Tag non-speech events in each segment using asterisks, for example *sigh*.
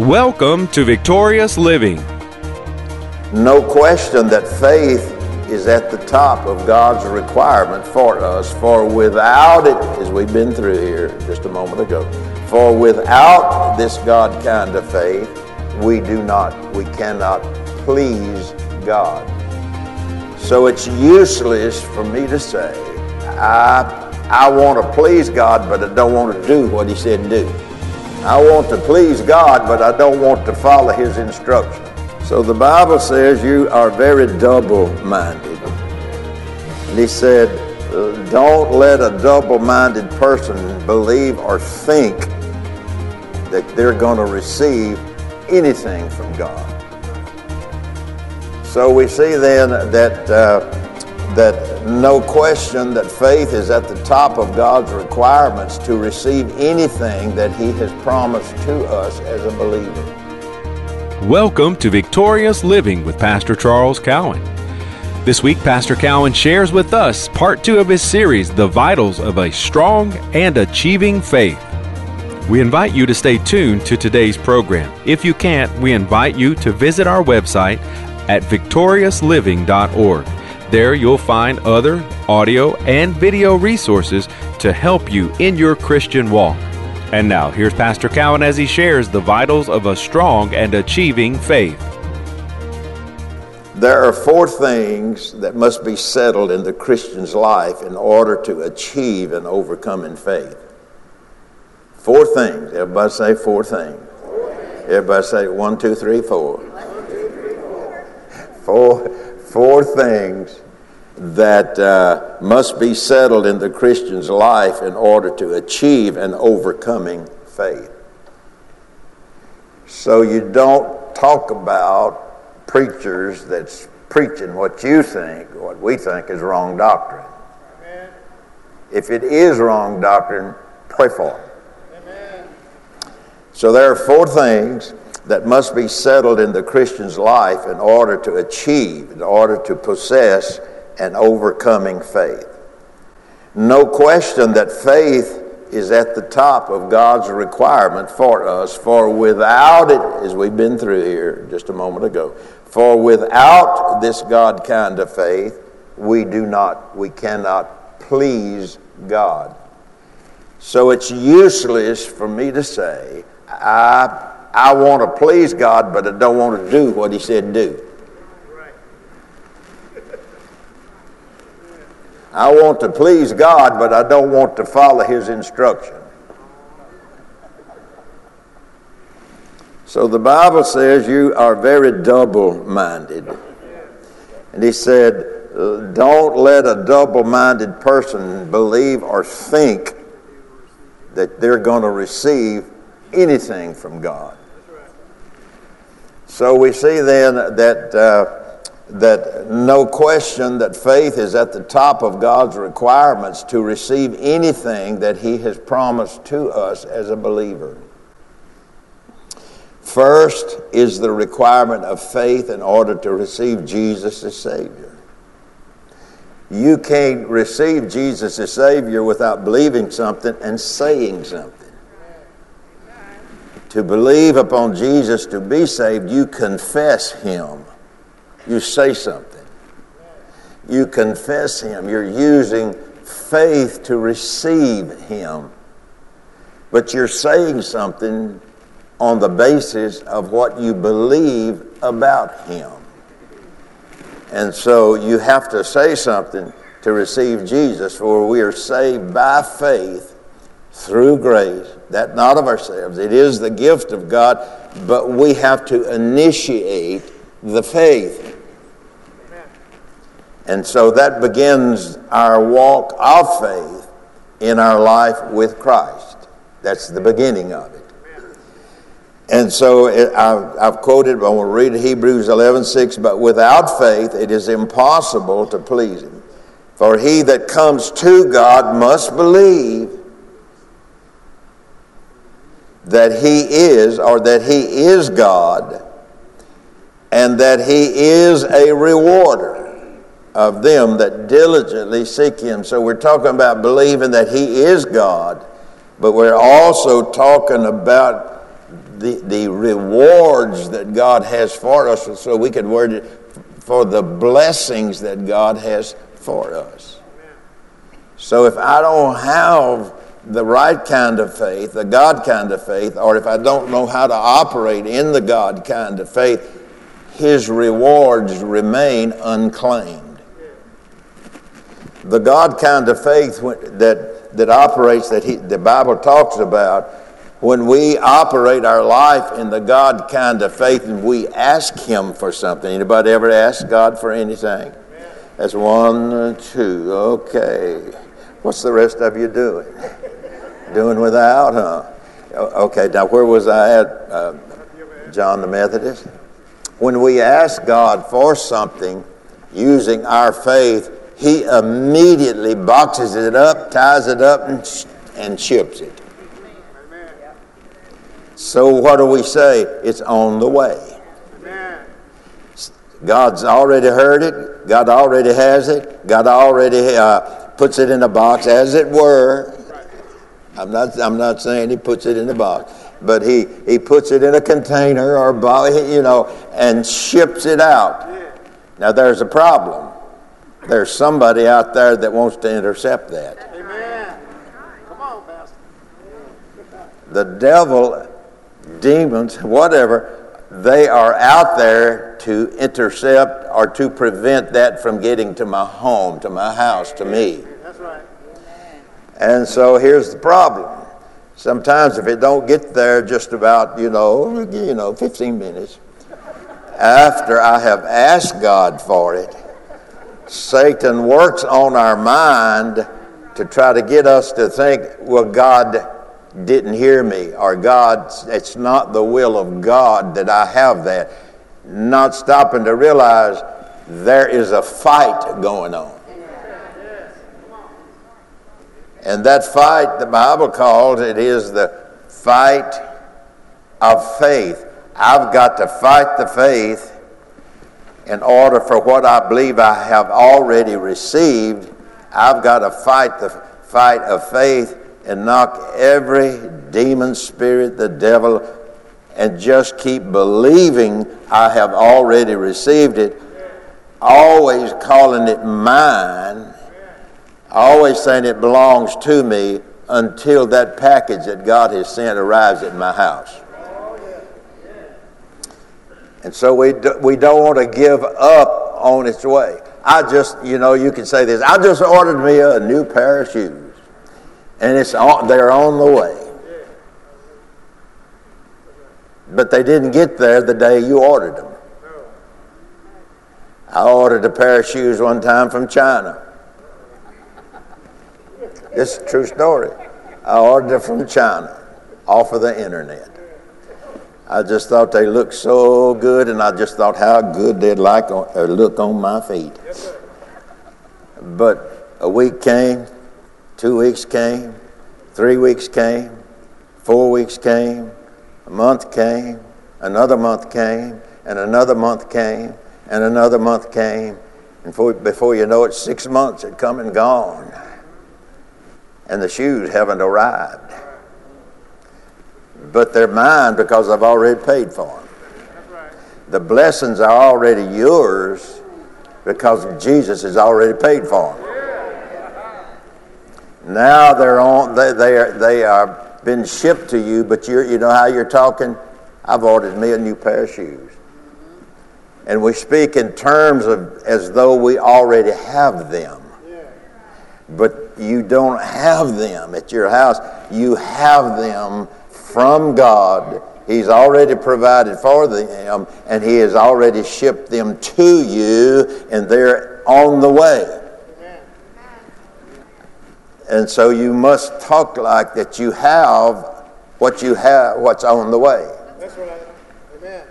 Welcome to Victorious Living. No question that faith is at the top of God's requirement for us, for without it, as we've been through here just a moment ago, for without this God kind of faith, we do not, we cannot please God. So it's useless for me to say, I, I want to please God, but I don't want to do what He said to do. I want to please God, but I don't want to follow His instructions. So the Bible says you are very double minded. And He said, don't let a double minded person believe or think that they're going to receive anything from God. So we see then that, uh, that no question that faith is at the top of God's requirements to receive anything that He has promised to us as a believer. Welcome to Victorious Living with Pastor Charles Cowan. This week, Pastor Cowan shares with us part two of his series, The Vitals of a Strong and Achieving Faith. We invite you to stay tuned to today's program. If you can't, we invite you to visit our website at victoriousliving.org. There you'll find other audio and video resources to help you in your Christian walk. And now, here's Pastor Cowan as he shares the vitals of a strong and achieving faith. There are four things that must be settled in the Christian's life in order to achieve and overcome in faith. Four things. Everybody say four things. Everybody say one, two, three, four. Four, four things that uh, must be settled in the Christian's life in order to achieve an overcoming faith. So you don't talk about preachers that's preaching what you think, what we think is wrong doctrine. Amen. If it is wrong doctrine, pray for it. Amen. So there are four things that must be settled in the Christian's life in order to achieve, in order to possess an overcoming faith. No question that faith is at the top of God's requirement for us, for without it, as we've been through here just a moment ago, for without this God kind of faith, we do not, we cannot please God. So it's useless for me to say, I I want to please God, but I don't want to do what He said do. I want to please God, but I don't want to follow His instruction. So the Bible says you are very double minded. And He said, don't let a double minded person believe or think that they're going to receive anything from God. So we see then that, uh, that no question that faith is at the top of God's requirements to receive anything that He has promised to us as a believer. First is the requirement of faith in order to receive Jesus as Savior. You can't receive Jesus as Savior without believing something and saying something to believe upon Jesus to be saved, you confess Him. You say something. You confess Him. You're using faith to receive Him. But you're saying something on the basis of what you believe about Him. And so you have to say something to receive Jesus, for we are saved by faith through grace, that not of ourselves. It is the gift of God, but we have to initiate the faith. And so that begins our walk of faith in our life with Christ. That's the beginning of it. And so uh, I've, I've, quoted, but I want to read Hebrews 11 6. But without faith, it is impossible to please Him. For he that comes to God must believe that He is, or that He is God, and that He is a rewarder of them that diligently seek Him. So we're talking about believing that He is God, but we're also talking about the, the rewards that God has for us, so we could word it for the blessings that God has for us. So if I don't have the right kind of faith, the God kind of faith, or if I don't know how to operate in the God kind of faith, his rewards remain unclaimed. The God kind of faith that, that operates, that he, the Bible talks about, when we operate our life in the God kind of faith and we ask Him for something. Anybody ever ask God for anything? That's one, two. Okay. What's the rest of you doing? *laughs* Doing without, huh? Okay, now where was I at? Uh, John the Methodist? When we ask God for something using our faith, He immediately boxes it up, ties it up, and, and ships it. So what do we say? It's on the way. God's already heard it. God already has it. God already uh, puts it in a box, as it were. I'm not, I'm not saying he puts it in a box, but he, he puts it in a container or, you know, and ships it out. Now, there's a problem. There's somebody out there that wants to intercept that. Amen. Come on, Pastor. The devil demons, whatever, they are out there to intercept or to prevent that from getting to my home, to my house, to me. And so here's the problem. Sometimes if it don't get there just about, you know, you know, 15 minutes after I have asked God for it, Satan works on our mind to try to get us to think, well, God didn't hear me, or God, it's not the will of God that I have that. Not stopping to realize there is a fight going on. And that fight, the Bible calls it is the fight of faith. I've got to fight the faith in order for what I believe I have already received. I've got to fight the fight of faith and knock every demon spirit, the devil, and just keep believing I have already received it, always calling it mine, always saying it belongs to me until that package that God has sent arrives at my house. And so we, do, we don't want to give up on its way. I just, you know, you can say this I just ordered me a new pair of shoes and it's on, they're on the way. But they didn't get there the day you ordered them. I ordered a pair of shoes one time from China. This is a true story. I ordered it from China off of the internet. I just thought they looked so good, and I just thought how good they'd like on, look on my feet. But a week came, Two weeks came, three weeks came, four weeks came, a month came, another month came, and another month came, and another month came. And before, before you know it, six months had come and gone. And the shoes haven't arrived. But they're mine because I've already paid for them. The blessings are already yours because Jesus has already paid for them. Now they're on. They they are they are been shipped to you, but you you know how you're talking. I've ordered me a new pair of shoes, and we speak in terms of as though we already have them. But you don't have them at your house. You have them from God. He's already provided for them, and He has already shipped them to you, and they're on the way. And so you must talk like that you have what you have, what's on the way. That's right. Amen.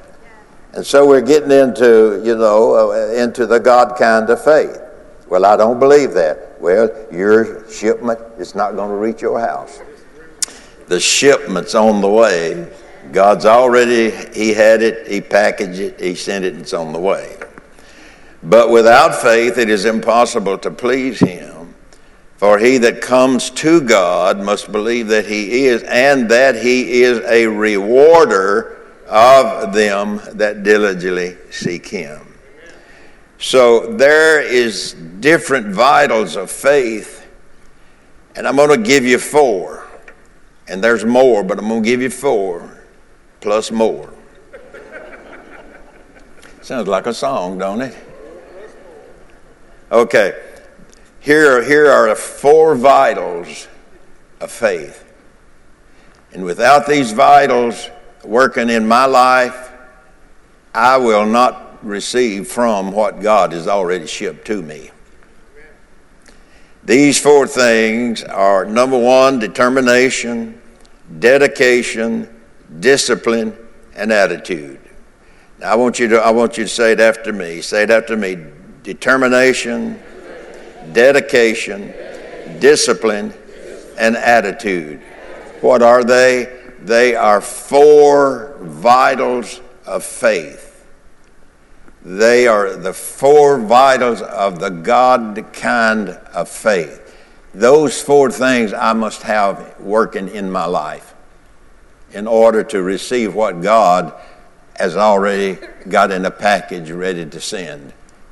And so we're getting into, you know, uh, into the God kind of faith. Well, I don't believe that. Well, your shipment is not going to reach your house. The shipment's on the way. God's already, He had it, He packaged it, He sent it, it's on the way. But without faith, it is impossible to please Him. For he that comes to God must believe that he is, and that he is a rewarder of them that diligently seek him. So there is different vitals of faith, and I'm going to give you four. And there's more, but I'm going to give you four plus more. Sounds like a song, don't it? Okay. Here, here are the four vitals of faith. And without these vitals working in my life, I will not receive from what God has already shipped to me. These four things are number one, determination, dedication, discipline, and attitude. Now I want you to I want you to say it after me. Say it after me. Determination, dedication, discipline, and attitude. What are they? They are four vitals of faith. They are the four vitals of the God kind of faith. Those four things I must have working in my life in order to receive what God has already got in a package ready to send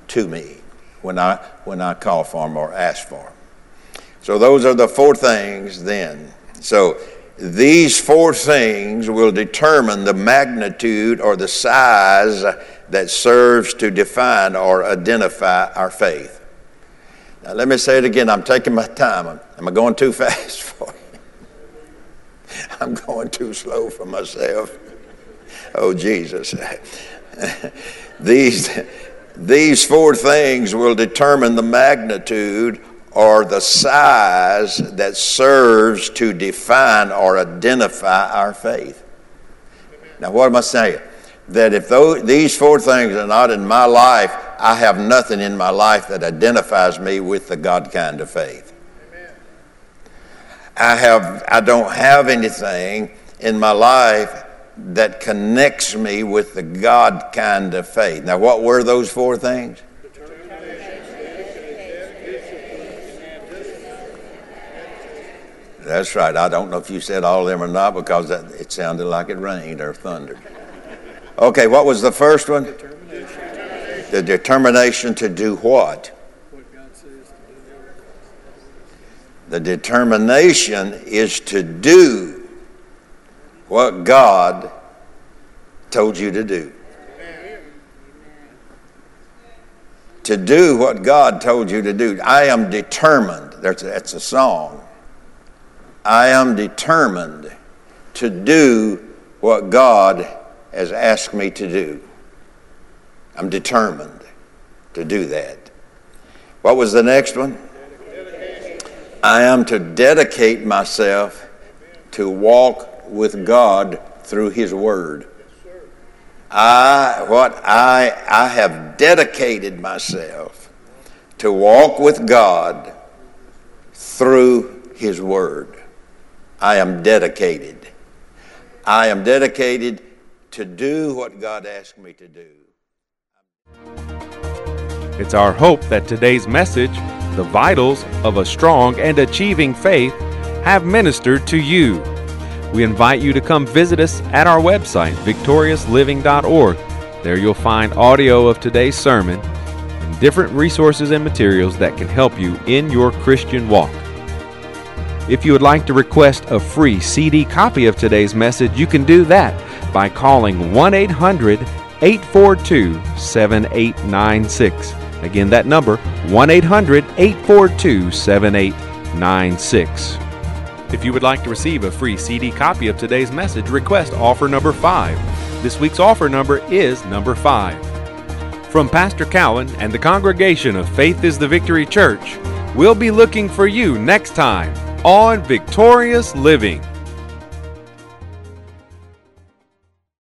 to me when I, when I call for them or ask for them. So those are the four things then. So these four things will determine the magnitude or the size that serves to define or identify our faith. Now, let me say it again. I'm taking my time. Am I going too *laughs* fast for you? I'm going too slow for myself. Oh, Jesus. *laughs* these, these four things will determine the magnitude or the size that serves to define or identify our faith. Now, what am I saying? That if those, these four things are not in my life, I have nothing in my life that identifies me with the God kind of faith. Amen. I have I don't have anything in my life that connects me with the God kind of faith. Now, what were those four things? That's right. I don't know if you said all of them or not because that, it sounded like it rained or thundered. Okay, what was the first one? Determination. The determination to do what? The determination is to do what God told you to do. To do what God told you to do. I am determined. That's a, that's a song. I am determined to do what God has asked me to do. I'm determined to do that. What was the next one? I am to dedicate myself to walk with God through His Word. I, what I, I have dedicated myself to walk with God through His Word. I am dedicated. I am dedicated to do what God asked me to do. It's our hope that today's message, The Vitals of a Strong and Achieving Faith, have ministered to you. We invite you to come visit us at our website, victoriousliving.org. There you'll find audio of today's sermon and different resources and materials that can help you in your Christian walk. If you would like to request a free CD copy of today's message, you can do that by calling 1 800 842 7896. Again, that number 1 800 842 7896. If you would like to receive a free CD copy of today's message, request offer number 5. This week's offer number is number 5. From Pastor Cowan and the congregation of Faith is the Victory Church, we'll be looking for you next time on Victorious Living.